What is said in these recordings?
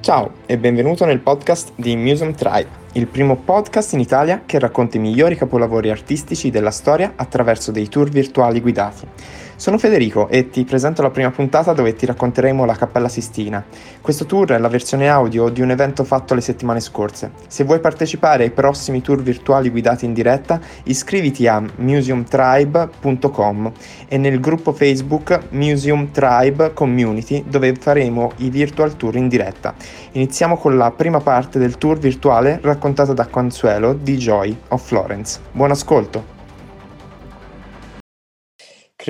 Ciao e benvenuto nel podcast di Museum Tribe, il primo podcast in Italia che racconta i migliori capolavori artistici della storia attraverso dei tour virtuali guidati. Sono Federico e ti presento la prima puntata dove ti racconteremo la Cappella Sistina. Questo tour è la versione audio di un evento fatto le settimane scorse. Se vuoi partecipare ai prossimi tour virtuali guidati in diretta, iscriviti a museumtribe.com e nel gruppo Facebook Museum Tribe Community dove faremo i virtual tour in diretta. Iniziamo con la prima parte del tour virtuale raccontata da Consuelo di Joy of Florence. Buon ascolto!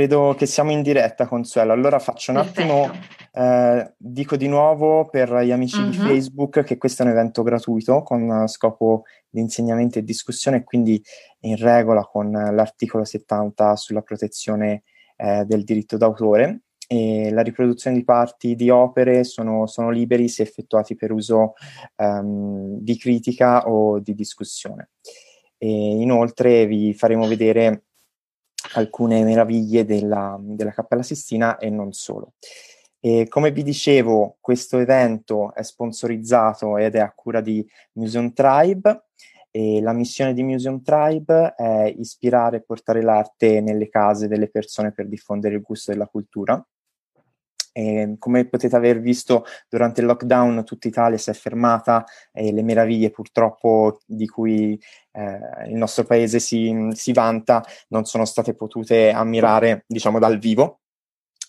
Credo che siamo in diretta, Consuelo. Allora faccio un Perfetto. attimo, eh, dico di nuovo per gli amici uh-huh. di mhm. Facebook che questo è un evento gratuito con scopo di insegnamento e discussione, quindi in regola con l'articolo 70 sulla protezione eh, del diritto d'autore. E la riproduzione di parti di opere sono, sono liberi se effettuati per uso um, di critica o di discussione. E inoltre vi faremo vedere alcune meraviglie della, della Cappella Sistina e non solo. E come vi dicevo, questo evento è sponsorizzato ed è a cura di Museum Tribe e la missione di Museum Tribe è ispirare e portare l'arte nelle case delle persone per diffondere il gusto della cultura. E come potete aver visto durante il lockdown tutta Italia si è fermata e le meraviglie purtroppo di cui eh, il nostro paese si, si vanta non sono state potute ammirare diciamo dal vivo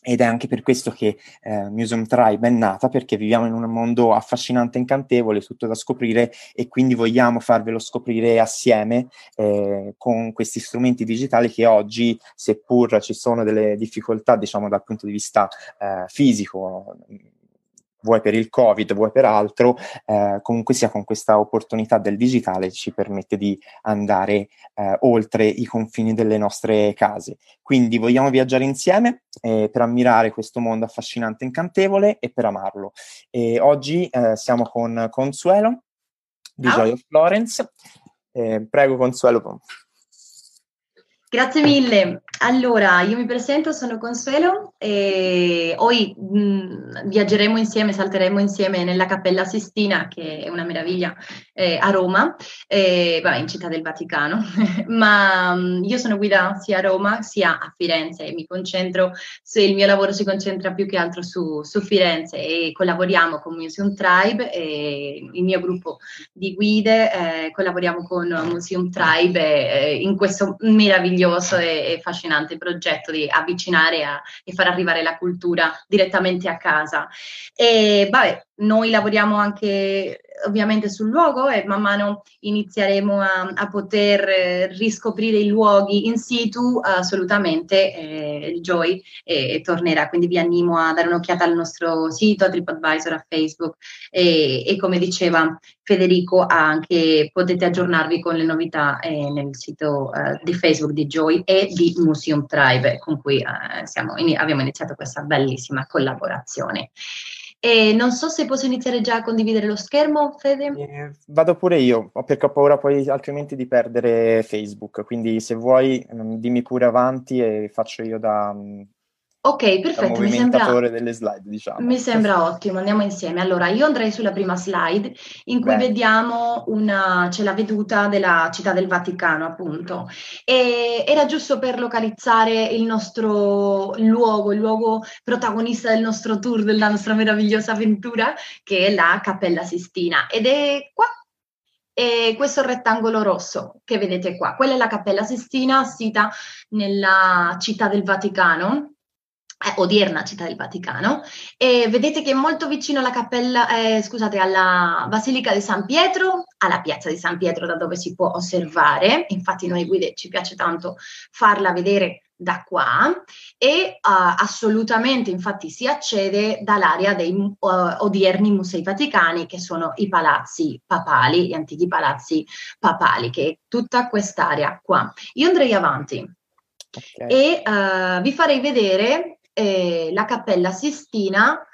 ed è anche per questo che eh, Museum Tribe è nata, perché viviamo in un mondo affascinante e incantevole, tutto da scoprire e quindi vogliamo farvelo scoprire assieme eh, con questi strumenti digitali che oggi, seppur ci sono delle difficoltà, diciamo, dal punto di vista eh, fisico, vuoi per il Covid, vuoi per altro, eh, comunque sia con questa opportunità del digitale ci permette di andare eh, oltre i confini delle nostre case. Quindi vogliamo viaggiare insieme eh, per ammirare questo mondo affascinante e incantevole e per amarlo. E oggi eh, siamo con Consuelo di ah. Joy of Florence. Eh, prego Consuelo. Grazie mille. Allora, io mi presento, sono Consuelo e oggi mm, viaggeremo insieme, salteremo insieme nella Cappella Sistina, che è una meraviglia eh, a Roma, eh, in Città del Vaticano, ma mh, mm, io sono guida sia a Roma sia a Firenze e mi concentro, il mio lavoro si concentra più che altro su, su Firenze e collaboriamo con Museum Tribe, e il mio gruppo di guide, eh, collaboriamo con Museum Tribe in questo meraviglioso meraviglioso e, e affascinante progetto di avvicinare a, e far arrivare la cultura direttamente a casa. E vabbè, noi lavoriamo anche ovviamente sul luogo e man mano inizieremo a, a poter eh, riscoprire i luoghi in situ, assolutamente eh, Joy eh, tornerà, quindi vi animo a dare un'occhiata al nostro sito, a TripAdvisor, a Facebook e, e come diceva Federico anche potete aggiornarvi con le novità eh, nel sito eh, di Facebook di Joy e di Museum Tribe con cui eh, in, abbiamo iniziato questa bellissima collaborazione. E non so se posso iniziare già a condividere lo schermo, Fede. Eh, vado pure io, perché ho paura poi altrimenti di perdere Facebook, quindi se vuoi mm, dimmi pure avanti e faccio io da, mm, Ok, perfetto, mi sembra, delle slide, diciamo. mi sembra ottimo, andiamo insieme. Allora, io andrei sulla prima slide in cui Beh. vediamo una, c'è la veduta della città del Vaticano, appunto. E era giusto per localizzare il nostro luogo, il luogo protagonista del nostro tour, della nostra meravigliosa avventura, che è la Cappella Sistina. Ed è qua e questo rettangolo rosso che vedete qua, quella è la Cappella Sistina, sita nella città del Vaticano, odierna città del Vaticano, e vedete che è molto vicino alla cappella, eh, scusate, alla Basilica di San Pietro, alla piazza di San Pietro da dove si può osservare, infatti noi guide ci piace tanto farla vedere da qua e uh, assolutamente infatti si accede dall'area dei uh, odierni musei vaticani che sono i palazzi papali, gli antichi palazzi papali, che è tutta quest'area qua. Io andrei avanti okay. e uh, vi farei vedere eh, la Cappella Sistina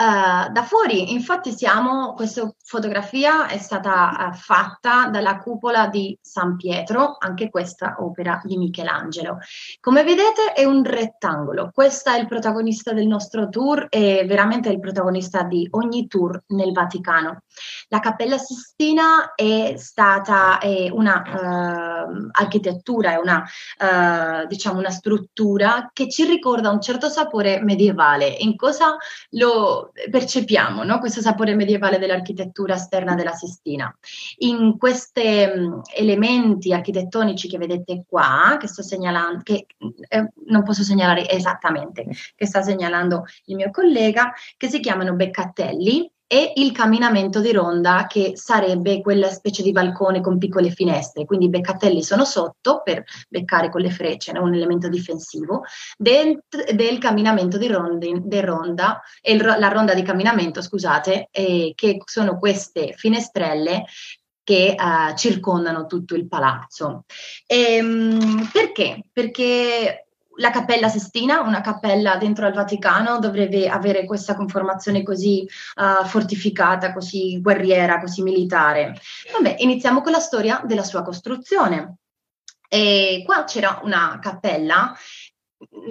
Uh, da fuori, infatti, siamo, questa fotografia è stata uh, fatta dalla cupola di San Pietro, anche questa opera di Michelangelo. Come vedete è un rettangolo, questo è il protagonista del nostro tour e veramente il protagonista di ogni tour nel Vaticano. La Cappella Sistina è stata è una uh, architettura, è una, diciamo una struttura che ci ricorda un certo sapore medievale. In cosa lo percepiamo no? questo sapore medievale dell'architettura esterna della Sistina. In questi um, elementi architettonici che vedete qua, che sto segnalando, che eh, non posso segnalare esattamente, che sta segnalando il mio collega, che si chiamano beccatelli, e il camminamento di ronda che sarebbe quella specie di balcone con piccole finestre, quindi i beccatelli sono sotto per beccare con le frecce, no? un elemento difensivo, del, del camminamento di rondi, de ronda, e il, la ronda di camminamento, scusate, eh, che sono queste finestrelle che uh, circondano tutto il palazzo. E, um, perché? Perché la Cappella Sistina, una cappella dentro al Vaticano, dovrebbe avere questa conformazione così uh, fortificata, così guerriera, così militare. Vabbè, iniziamo con la storia della sua costruzione. E qua c'era una cappella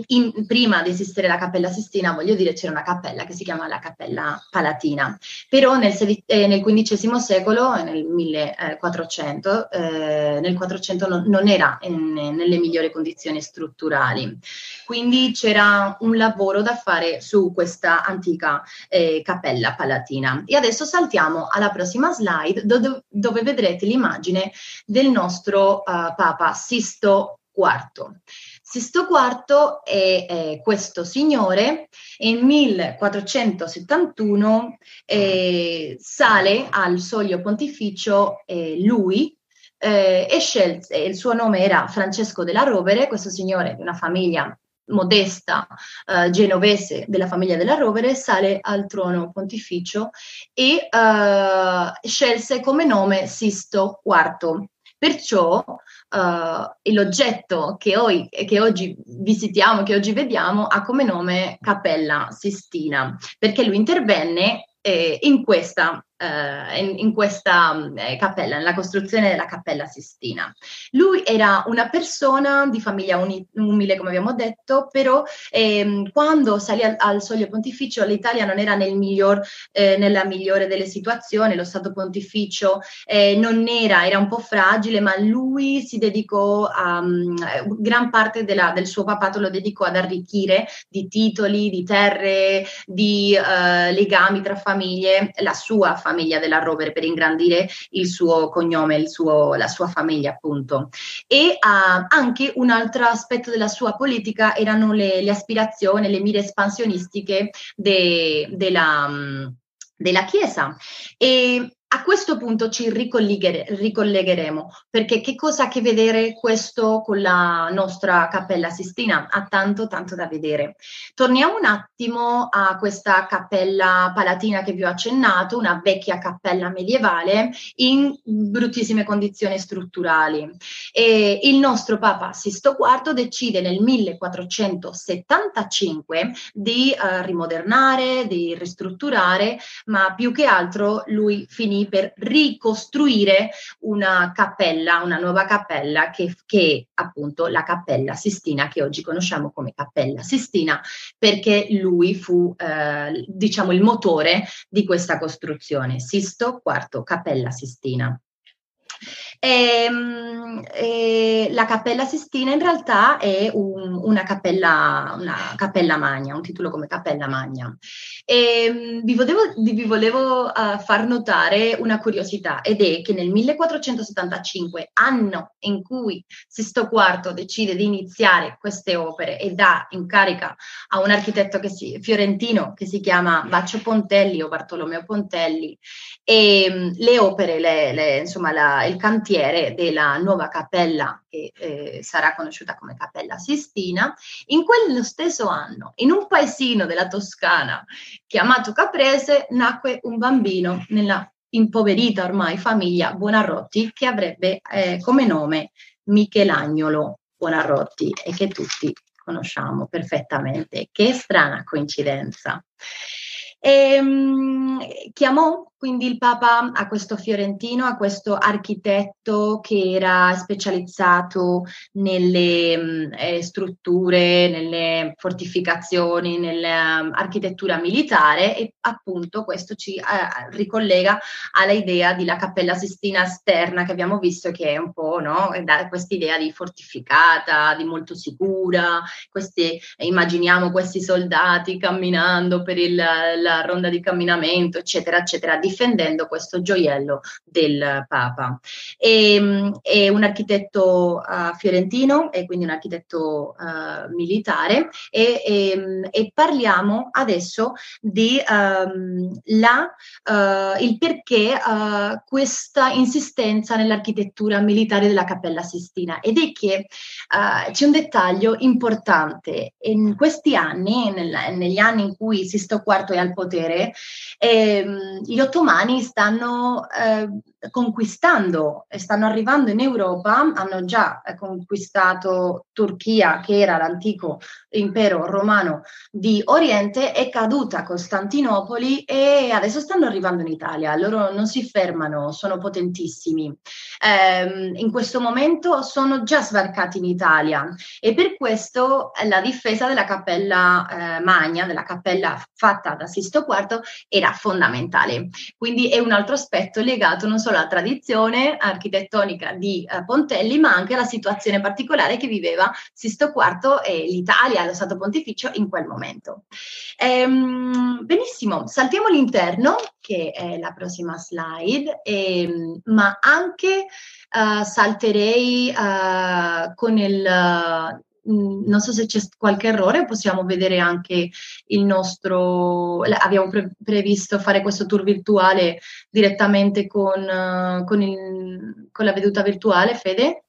in, prima di esistere la Cappella Sistina, voglio dire, c'era una cappella che si chiama la Cappella Palatina, però nel, eh, nel XV secolo, nel 1400, eh, nel 400 non, non era in, nelle migliori condizioni strutturali, quindi c'era un lavoro da fare su questa antica eh, Cappella Palatina. E adesso saltiamo alla prossima slide dove, dove vedrete l'immagine del nostro uh, Papa Sisto IV. Sisto IV è eh, questo signore e nel 1471 eh, sale al soglio pontificio eh, lui eh, e scelse, il suo nome era Francesco della Rovere, questo signore di una famiglia modesta eh, genovese della famiglia della Rovere, sale al trono pontificio e eh, scelse come nome Sisto IV. Perciò uh, l'oggetto che, oi, che, oggi visitiamo, che oggi vediamo, ha come nome Cappella Sistina, perché lui intervenne eh, in questa eh, in, in, questa eh, cappella, nella costruzione della cappella Sistina. Lui era una persona di famiglia uni, umile, come abbiamo detto, però ehm, quando salì al, al, soglio pontificio l'Italia non era nel miglior, eh, nella migliore delle situazioni, lo Stato pontificio eh, non era, era un po' fragile, ma lui si dedicò a um, gran parte della, del suo papato lo dedicò ad arricchire di titoli, di terre, di legami tra famiglie, la sua famiglia famiglia della Rover per ingrandire il suo cognome, il suo, la sua famiglia appunto. E uh, anche un altro aspetto della sua politica erano le, le aspirazioni, le mire espansionistiche de, della, um, della Chiesa. E a questo punto ci ricollegheremo perché che cosa ha a che vedere questo con la nostra Cappella Sistina? Ha tanto tanto da vedere. Torniamo un attimo a questa cappella palatina che vi ho accennato, una vecchia cappella medievale in bruttissime condizioni strutturali. E il nostro Papa Sisto IV decide nel 1475 di uh, rimodernare, di ristrutturare, ma più che altro lui finì per ricostruire una cappella, una nuova cappella che, che è appunto la cappella Sistina che oggi conosciamo come cappella Sistina perché lui fu eh, diciamo il motore di questa costruzione. Sisto IV, cappella Sistina. E, ehm, e la Cappella Sistina in realtà è un, una, cappella, una, cappella, magna, un titolo come Cappella Magna. E, ehm, vi volevo, vi volevo uh, far notare una curiosità ed è che nel 1475, anno in cui Sisto IV decide di iniziare queste opere e dà in carica a un architetto che si, fiorentino che si chiama Baccio Pontelli o Bartolomeo Pontelli, e, ehm, le opere, le, le, insomma la, il cantiere cantiere della nuova cappella che eh, sarà conosciuta come Cappella Sistina, in quello stesso anno, in un paesino della Toscana chiamato Caprese, nacque un bambino nella impoverita ormai famiglia Buonarroti che avrebbe eh, come nome Michelagnolo Buonarroti e che tutti conosciamo perfettamente. Che strana coincidenza. E, um, chiamò quindi il Papa a questo fiorentino, a questo architetto che era specializzato nelle mh, eh, strutture, nelle fortificazioni, nell'architettura um, militare e appunto questo ci eh, ricollega alla idea della Cappella Sistina esterna che abbiamo visto che è un po' no, questa idea di fortificata, di molto sicura, questi, immaginiamo questi soldati camminando per il, la ronda di camminamento, eccetera, eccetera difendendo questo gioiello del Papa. E, è un architetto uh, fiorentino e quindi un architetto uh, militare e, e, e, parliamo adesso di um, la, uh, il perché questa insistenza nell'architettura militare della Cappella Sistina ed è che c'è un dettaglio importante. In questi anni, nel, negli anni in cui Sisto IV è al potere, ehm, gli ottomani stanno eh, conquistando e stanno arrivando in Europa, hanno già eh, conquistato Turchia, che era l'antico impero romano di Oriente, è caduta Costantinopoli e adesso stanno arrivando in Italia. Loro non si fermano, sono potentissimi. Eh, in questo momento sono già sbarcati in Italia e per questo la difesa della cappella eh, Magna, della cappella fatta da Sisto IV, era fondamentale. Quindi è un altro aspetto legato non solo alla tradizione architettonica di eh, Pontelli, ma anche alla situazione particolare che viveva Sisto IV e l'Italia, lo Stato Pontificio in quel momento. Ehm, benissimo, saltiamo l'interno, che è la prossima slide, ehm, ma anche uh, salterei uh, con il Mm, non so se c'è qualche errore, possiamo vedere anche il nostro, abbiamo pre- previsto fare questo tour virtuale direttamente con, uh, con, il, con la veduta virtuale, Fede?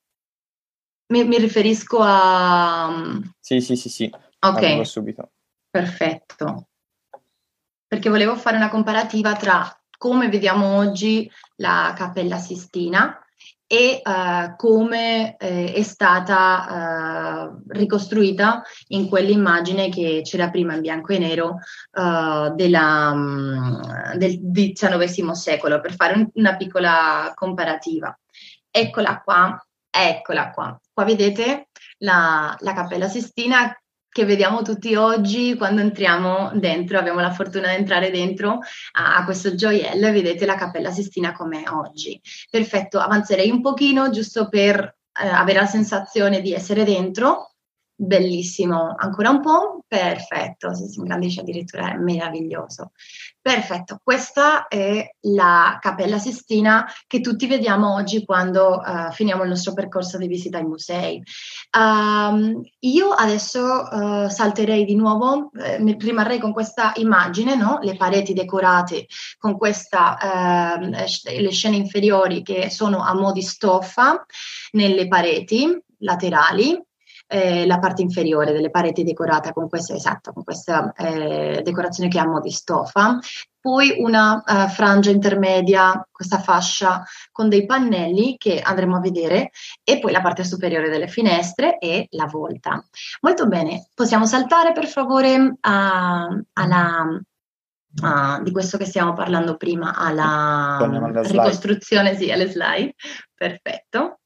Mi, mi riferisco a... Sì, sì, sì, sì. Ok. subito. Perfetto. Perché volevo fare una comparativa tra come vediamo oggi la Cappella Sistina e uh, come eh, è stata uh, ricostruita in quell'immagine che c'era prima in bianco e nero uh, della, um, del XIX secolo, per fare un, una piccola comparativa. Eccola qua, eccola qua. Qua vedete la, la Cappella Sistina che vediamo tutti oggi quando entriamo dentro, abbiamo la fortuna di entrare dentro a, questo gioiello e vedete la Cappella Sistina come è oggi. Perfetto, avanzerei un pochino giusto per eh, avere la sensazione di essere dentro Bellissimo, ancora un po'? Perfetto, si ingrandisce addirittura, è meraviglioso. Perfetto, questa è la Cappella Sistina che tutti vediamo oggi quando uh, finiamo il nostro percorso di visita ai musei. Um, io adesso uh, salterei di nuovo, eh, rimarrei con questa immagine, no? le pareti decorate con questa, uh, le scene inferiori che sono a mo' di stoffa nelle pareti laterali eh, la parte inferiore delle pareti decorata con questa, esatto, con questa eh, decorazione che ha mo' di stoffa, poi una uh, frangia intermedia, questa fascia con dei pannelli che andremo a vedere e poi la parte superiore delle finestre e la volta. Molto bene, possiamo saltare per favore a, alla, Uh, di questo che stiamo parlando prima alla ricostruzione, sì, alle slide. Perfetto.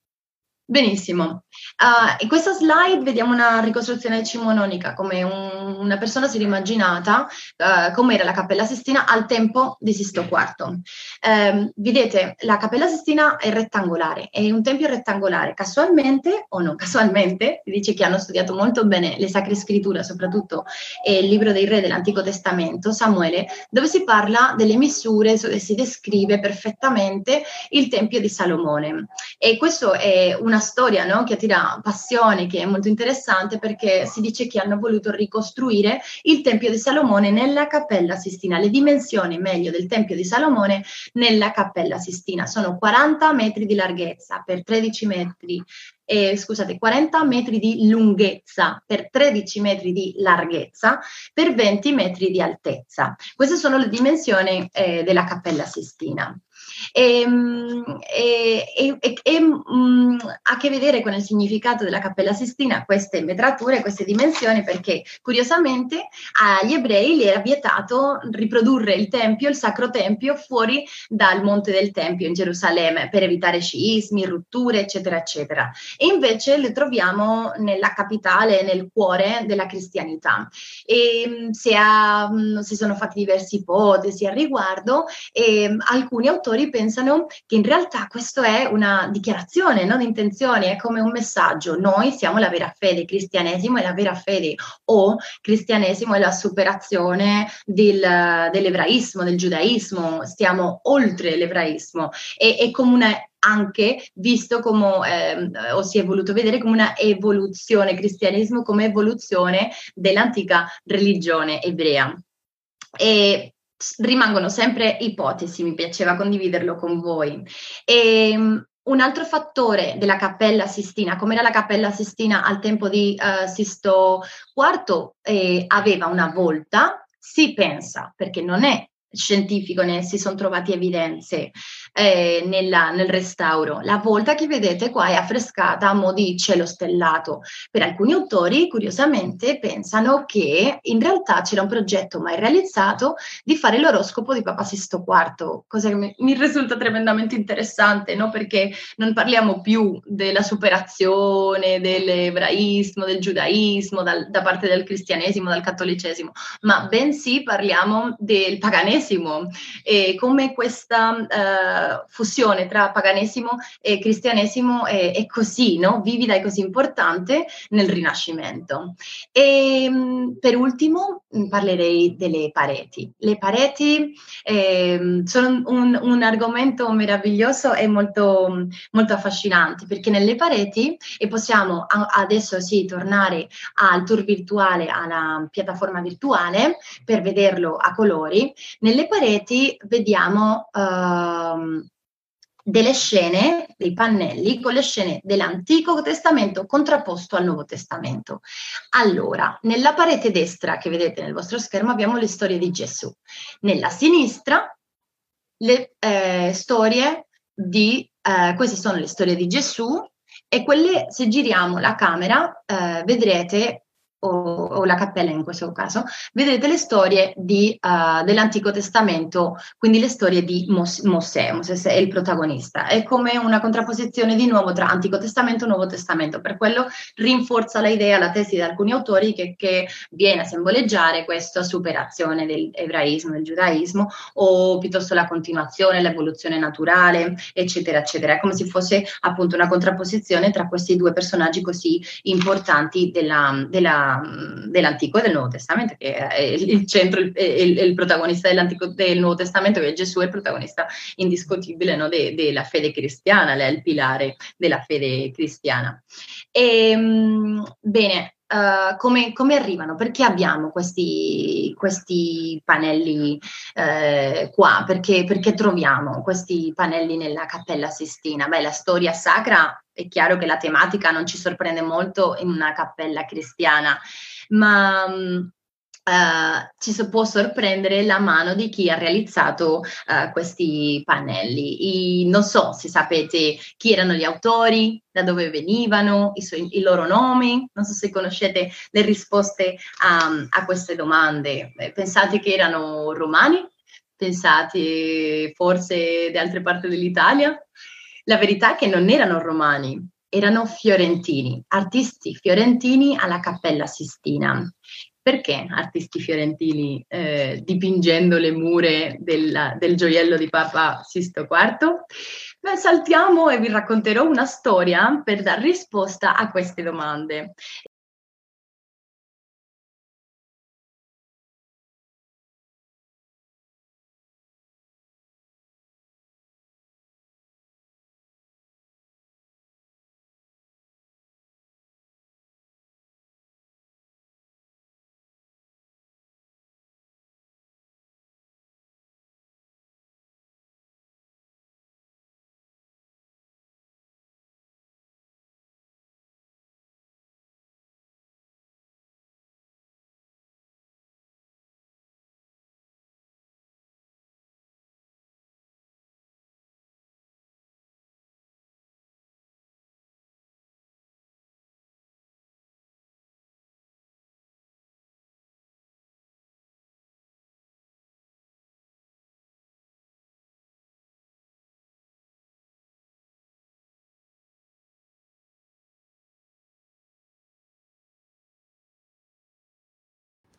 Benissimo. Uh, in questa slide vediamo una ricostruzione decimononica, come un, una persona si è immaginata uh, come era la Cappella Sistina al tempo di Sisto IV. Um, ehm, vedete, la Cappella Sistina è rettangolare, è un tempio rettangolare, casualmente o non casualmente, dice che hanno studiato molto bene le Sacre Scritture, soprattutto il libro dei re dell'Antico Testamento, Samuele, dove si parla delle misure e si descrive perfettamente il Tempio di Salomone. E questo è una una storia no? che attira passione, che è molto interessante perché si dice che hanno voluto ricostruire il Tempio di Salomone nella Cappella Sistina, le dimensioni meglio del Tempio di Salomone nella Cappella Sistina. Sono 40 metri di larghezza per 13 metri eh, scusate, 40 metri di lunghezza per 13 metri di larghezza per 20 metri di altezza. Queste sono le dimensioni eh, della Cappella Sistina. Ehm, e, e, e, e mh, mm, a che vedere con il significato della Cappella Sistina queste metrature, queste dimensioni, perché curiosamente agli ebrei gli era vietato riprodurre il Tempio, il Sacro Tempio, fuori dal Monte del Tempio in Gerusalemme per evitare sciismi, rotture, eccetera, eccetera. E invece le troviamo nella capitale, nel cuore della cristianità. E mm, si, ha, mm, si sono fatti diverse ipotesi al riguardo e alcuni autori pensano che in realtà questo è una dichiarazione non di intenzioni, è come un messaggio. Noi siamo la vera fede, cristianesimo è la vera fede o cristianesimo è la superazione del, dell'ebraismo, del giudaismo, stiamo oltre l'ebraismo. E, è come una anche visto come, eh, o si è voluto vedere come una evoluzione, cristianesimo come evoluzione dell'antica religione ebrea. E rimangono sempre ipotesi, mi piaceva condividerlo con voi. E, ehm, un altro fattore della Cappella Sistina, come era la Cappella Sistina al tempo di uh, Sisto IV, eh, aveva una volta, si pensa, perché non è scientifico, ne si sono trovate evidenze, eh, nella, nel restauro. La volta che vedete qua è affrescata a mo' di cielo stellato. Per alcuni autori, curiosamente, pensano che in realtà c'era un progetto mai realizzato di fare l'oroscopo di Papa Sisto IV, cosa che mi, mi risulta tremendamente interessante, no? perché non parliamo più della superazione dell'ebraismo, del giudaismo, dal, da parte del cristianesimo, dal cattolicesimo, ma bensì parliamo del paganesimo e come questa... Eh, fusione tra paganesimo e cristianesimo è, è così, no? vivida e così importante nel Rinascimento. E mm, per ultimo parlerei delle pareti. Le pareti eh, sono un, un, argomento meraviglioso e molto, molto affascinante perché nelle pareti, e possiamo adesso sì tornare al tour virtuale, alla piattaforma virtuale per vederlo a colori, nelle pareti vediamo uh, delle scene, dei pannelli con le scene dell'Antico Testamento contrapposto al Nuovo Testamento. Allora, nella parete destra che vedete nel vostro schermo abbiamo le storie di Gesù, nella sinistra le eh, storie di, eh, queste sono le storie di Gesù e quelle, se giriamo la camera, eh, vedrete o, o, la cappella in questo caso, vedrete le storie di, uh, dell'Antico Testamento, quindi le storie di Mos- Mosè, Mosè è il protagonista, è come una contrapposizione di nuovo tra Antico Testamento e Nuovo Testamento, per quello rinforza la idea, la tesi di alcuni autori che, che viene a simboleggiare questa superazione dell'ebraismo, del giudaismo o piuttosto la continuazione, l'evoluzione naturale, eccetera, eccetera, è come se fosse appunto una contrapposizione tra questi due personaggi così importanti della, della dell'Antico e del Nuovo Testamento, che è il centro, il, il, il protagonista dell'Antico del Nuovo Testamento, che è Gesù, è il protagonista indiscutibile no, de, della fede cristiana, è il pilare della fede cristiana. E, ehm, bene, Uh, come, come, arrivano? Perché abbiamo questi, questi pannelli uh, qua? Perché, perché, troviamo questi pannelli nella Cappella Sistina? Beh, la storia sacra è chiaro che la tematica non ci sorprende molto in una cappella cristiana, ma um, Uh, ci può sorprendere la mano di chi ha realizzato uh, questi pannelli. I, non so se sapete chi erano gli autori, da dove venivano, i, suoi, i loro nomi, non so se conoscete le risposte a, a queste domande. Eh, pensate che erano romani? Pensate forse di altre parti dell'Italia? La verità è che non erano romani, erano fiorentini, artisti fiorentini alla Cappella Sistina. Perché artisti fiorentini eh, dipingendo le mura del, del, gioiello di Papa Sisto IV? Beh, saltiamo e vi racconterò una storia per dare risposta a queste domande.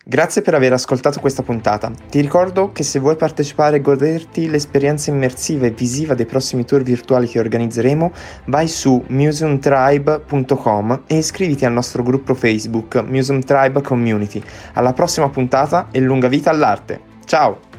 Grazie per aver ascoltato questa puntata. Ti ricordo che se vuoi partecipare e goderti l'esperienza immersiva e visiva dei prossimi tour virtuali che organizzeremo, vai su museumtribe.com e iscriviti al nostro gruppo Facebook Museum Tribe Community. Alla prossima puntata e lunga vita all'arte. Ciao!